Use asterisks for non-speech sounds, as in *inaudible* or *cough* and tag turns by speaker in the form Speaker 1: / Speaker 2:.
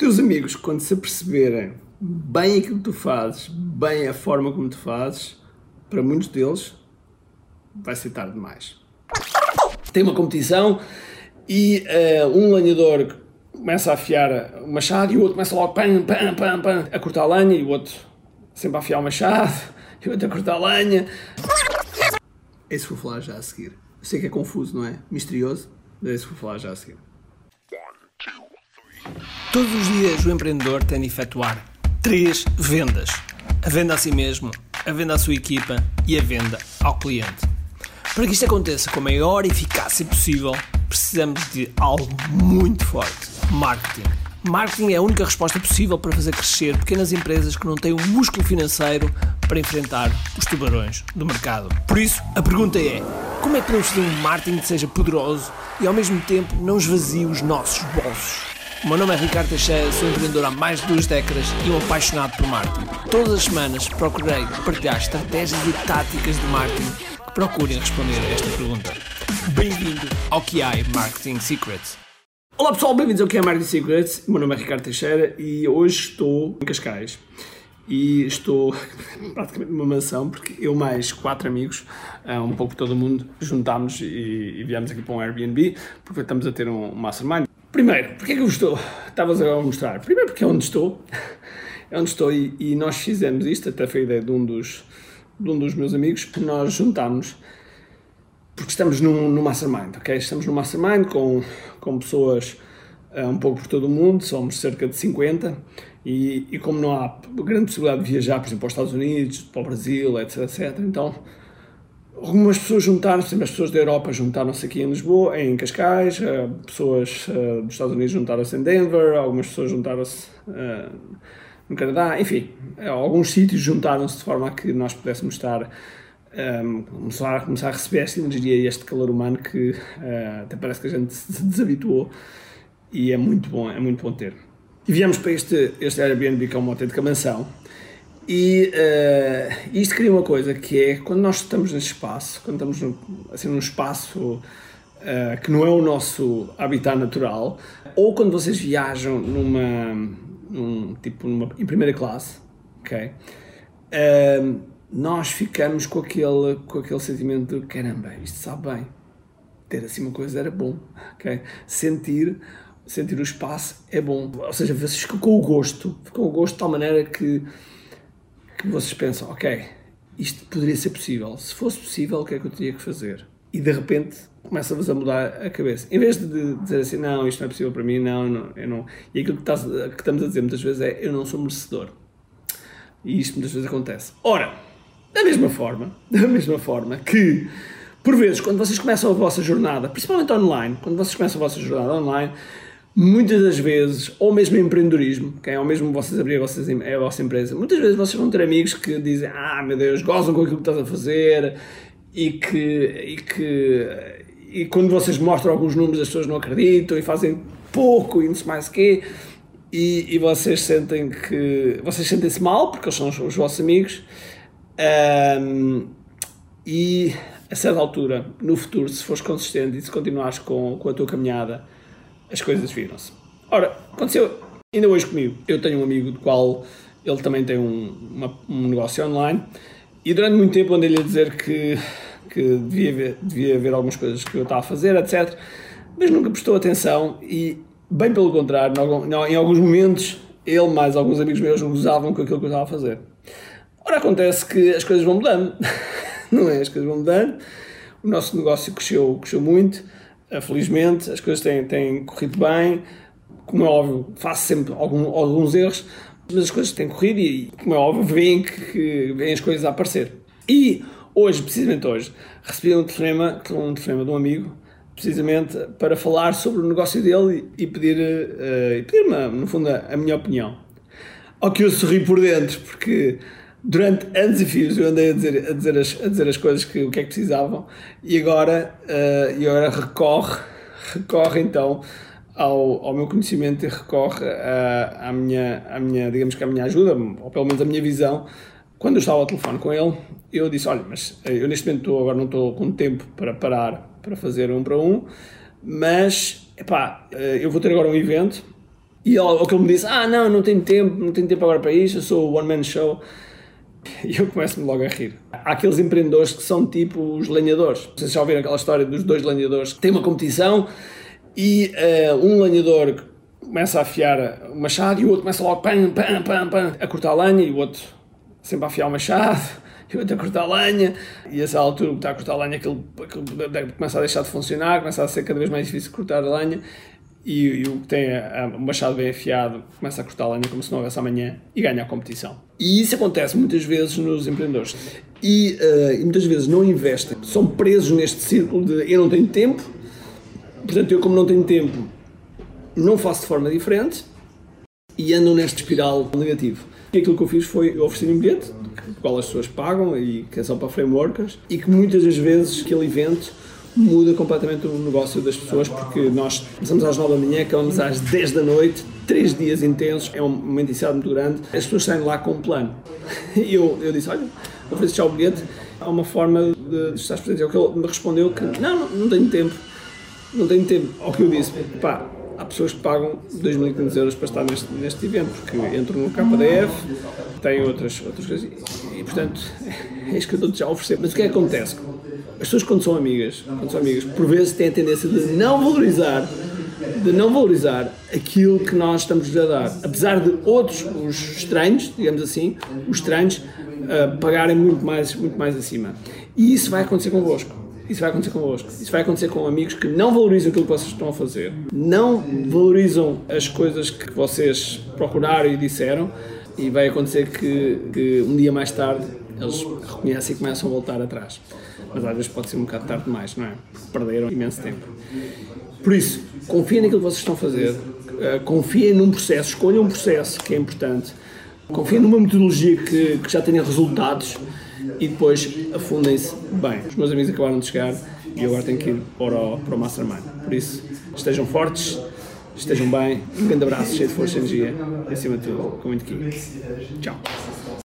Speaker 1: teus amigos, quando se aperceberem bem aquilo que tu fazes, bem a forma como tu fazes, para muitos deles vai ser tarde demais. Tem uma competição e uh, um lenhador começa a afiar o machado e o outro começa logo pam, pam, pam, pam, a cortar a lenha e o outro sempre a afiar o machado *laughs* e o outro a cortar a lenha. Esse vou falar já a seguir. Eu sei que é confuso, não é? Misterioso, mas esse vou falar já a seguir. Todos os dias o empreendedor tem de efetuar três vendas: a venda a si mesmo, a venda à sua equipa e a venda ao cliente. Para que isto aconteça com a maior eficácia possível, precisamos de algo muito forte: marketing. Marketing é a única resposta possível para fazer crescer pequenas empresas que não têm o músculo financeiro para enfrentar os tubarões do mercado. Por isso, a pergunta é: como é que podemos fazer um marketing que seja poderoso e ao mesmo tempo não esvazie os nossos bolsos? O meu nome é Ricardo Teixeira, sou empreendedor há mais de duas décadas e um apaixonado por marketing. Todas as semanas procurei partilhar estratégias e táticas de marketing que procurem responder a esta pergunta. Bem-vindo ao QI Marketing Secrets. Olá pessoal, bem-vindos ao QI Marketing Secrets. O meu nome é Ricardo Teixeira e hoje estou em Cascais e estou *laughs* praticamente numa mansão porque eu mais quatro amigos, ah, um pouco todo mundo, juntámos e, e viemos aqui para um Airbnb porque estamos a ter um mastermind. Primeiro, porque é que eu estou? Estavas a mostrar. Primeiro porque é onde estou. É onde estou e, e, nós fizemos isto, até foi a ideia de um dos, de um dos meus amigos, que nós juntámos porque estamos num, num mastermind, ok? Estamos num mastermind com, com pessoas uh, um pouco por todo o mundo, somos cerca de 50 e, e como não há grande possibilidade de viajar, por exemplo, para os Estados Unidos, para o Brasil, etc, etc, então algumas pessoas juntaram-se, as pessoas da Europa juntaram-se aqui em Lisboa, em Cascais, eh, pessoas uh, dos Estados Unidos juntaram-se em Denver, algumas pessoas juntaram-se uh, no Canadá, enfim, alguns sítios juntaram-se de forma a que nós pudéssemos estar um, começar, começar a receber esta energia e este calor humano que uh, até parece que a gente se desabituou e é muito bom, é muito bom ter. E viemos para este, este Airbnb que é uma autêntica mansão e uh, isto cria uma coisa que é quando nós estamos nesse espaço, quando estamos no, assim, num espaço uh, que não é o nosso habitat natural, ou quando vocês viajam numa, num, tipo numa, em primeira classe, ok? Uh, nós ficamos com aquele, com aquele sentimento de caramba, isto sabe bem, ter assim uma coisa era bom, ok? Sentir sentir o espaço é bom, ou seja, vocês ficam com o gosto, ficam com o gosto de tal maneira que que vocês pensam, ok, isto poderia ser possível. Se fosse possível, o que é que eu teria que fazer? E de repente começa-vos a mudar a cabeça. Em vez de dizer assim, não, isto não é possível para mim, não, não eu não. E aquilo que, estás, que estamos a dizer muitas vezes é, eu não sou merecedor. E isto muitas vezes acontece. Ora, da mesma forma, *laughs* da mesma forma que, por vezes, quando vocês começam a vossa jornada, principalmente online, quando vocês começam a vossa jornada online, muitas das vezes, ou mesmo empreendedorismo, é ou mesmo vocês abrir a, vossa a vossa empresa, muitas vezes vocês vão ter amigos que dizem, ah meu Deus, gozam com aquilo que estás a fazer e que, e que e quando vocês mostram alguns números as pessoas não acreditam e fazem pouco e não sei mais o quê. E, e vocês sentem que vocês sentem-se mal porque eles são os, os vossos amigos. Um, e a certa altura, no futuro, se fores consistente e se continuares com, com a tua caminhada as coisas viram-se. Ora, aconteceu ainda hoje comigo. Eu tenho um amigo do qual ele também tem um, uma, um negócio online e durante muito tempo andei-lhe a dizer que, que devia, ver, devia ver algumas coisas que eu estava a fazer, etc. Mas nunca prestou atenção e, bem pelo contrário, em alguns momentos, ele mais alguns amigos meus gozavam com aquilo que eu estava a fazer. Ora, acontece que as coisas vão mudando, *laughs* não é? As coisas vão mudando. O nosso negócio cresceu, cresceu muito felizmente, as coisas têm, têm corrido bem. Como é óbvio, faço sempre algum, alguns erros, mas as coisas têm corrido e, como é óbvio, veem que, que as coisas a aparecer. E hoje, precisamente hoje, recebi um telefonema, um telefonema de um amigo, precisamente para falar sobre o negócio dele e pedir, uh, pedir no fundo, a minha opinião. Ao que eu sorri por dentro, porque durante anos e fios eu andei a dizer, a dizer, as, a dizer as coisas que o que é que precisavam e agora, uh, e agora recorre, recorre então ao, ao meu conhecimento e recorre à, à, minha, à minha, digamos que à minha ajuda, ou pelo menos à minha visão. Quando eu estava ao telefone com ele, eu disse, olha, mas eu neste momento estou, agora não estou com tempo para parar para fazer um para um, mas, epá, eh, eu vou ter agora um evento E ao que ele me disse, ah não, não tenho tempo, não tenho tempo agora para isto, eu sou o one man show. E eu começo-me logo a rir. Há aqueles empreendedores que são tipo os lenhadores. Vocês já ouviram aquela história dos dois lenhadores que têm uma competição e uh, um lenhador começa a afiar o machado e o outro começa logo pam, pam, pam, pam, a cortar a lenha e o outro sempre a afiar o machado *laughs* e o outro a cortar a lenha e a essa altura que está a cortar a lenha aquilo, aquilo começa a deixar de funcionar, começa a ser cada vez mais difícil cortar a lenha e, o que tem a, a, o machado bem afiado começa a cortar a lenha como se não houvesse amanhã e ganha a competição. E isso acontece muitas vezes nos empreendedores. E, uh, e, muitas vezes não investem, são presos neste círculo de eu não tenho tempo, portanto, eu, como não tenho tempo, não faço de forma diferente e andam neste espiral negativo. E aquilo que eu fiz foi oferecer um bilhete, que qual as pessoas pagam e que é só para frameworkers, e que muitas das vezes aquele evento muda completamente o negócio das pessoas porque nós começamos às 9 da manhã, acabamos às 10 da noite, três dias intensos, é uma intensidade muito grande, as pessoas saem lá com um plano. E eu, eu disse, olha, ofereço já o bilhete, há uma forma de, estar presente. É o que ele me respondeu que não, não, tenho tempo, não tenho tempo. Ao que eu disse, pá, há pessoas que pagam 2.500 euros para estar neste, neste evento, porque entram no KDF, têm outras, outras coisas, e, e portanto *laughs* é isso que eu estou já a oferecer. Mas o que é que acontece? As pessoas quando são amigas, quando são amigas, por vezes têm a tendência de não valorizar de não valorizar aquilo que nós estamos a dar. Apesar de outros, os estranhos, digamos assim, os estranhos, uh, pagarem muito mais, muito mais acima. E isso vai acontecer convosco. Isso vai acontecer convosco. Isso vai acontecer com amigos que não valorizam aquilo que vocês estão a fazer, não valorizam as coisas que vocês procuraram e disseram, e vai acontecer que, que um dia mais tarde eles reconhecem e começam a voltar atrás. Mas às vezes pode ser um bocado tarde demais, não é? Perderam imenso tempo. Por isso, confiem naquilo que vocês estão a fazer, eh, confiem num processo, escolham um processo que é importante, confiem numa metodologia que, que já tenha resultados e depois afundem-se bem. Os meus amigos acabaram de chegar e agora tenho que ir para o, para o Mastermind. Por isso, estejam fortes, estejam bem, um grande abraço, cheio de força e energia acima de tudo, com muito aqui. Tchau.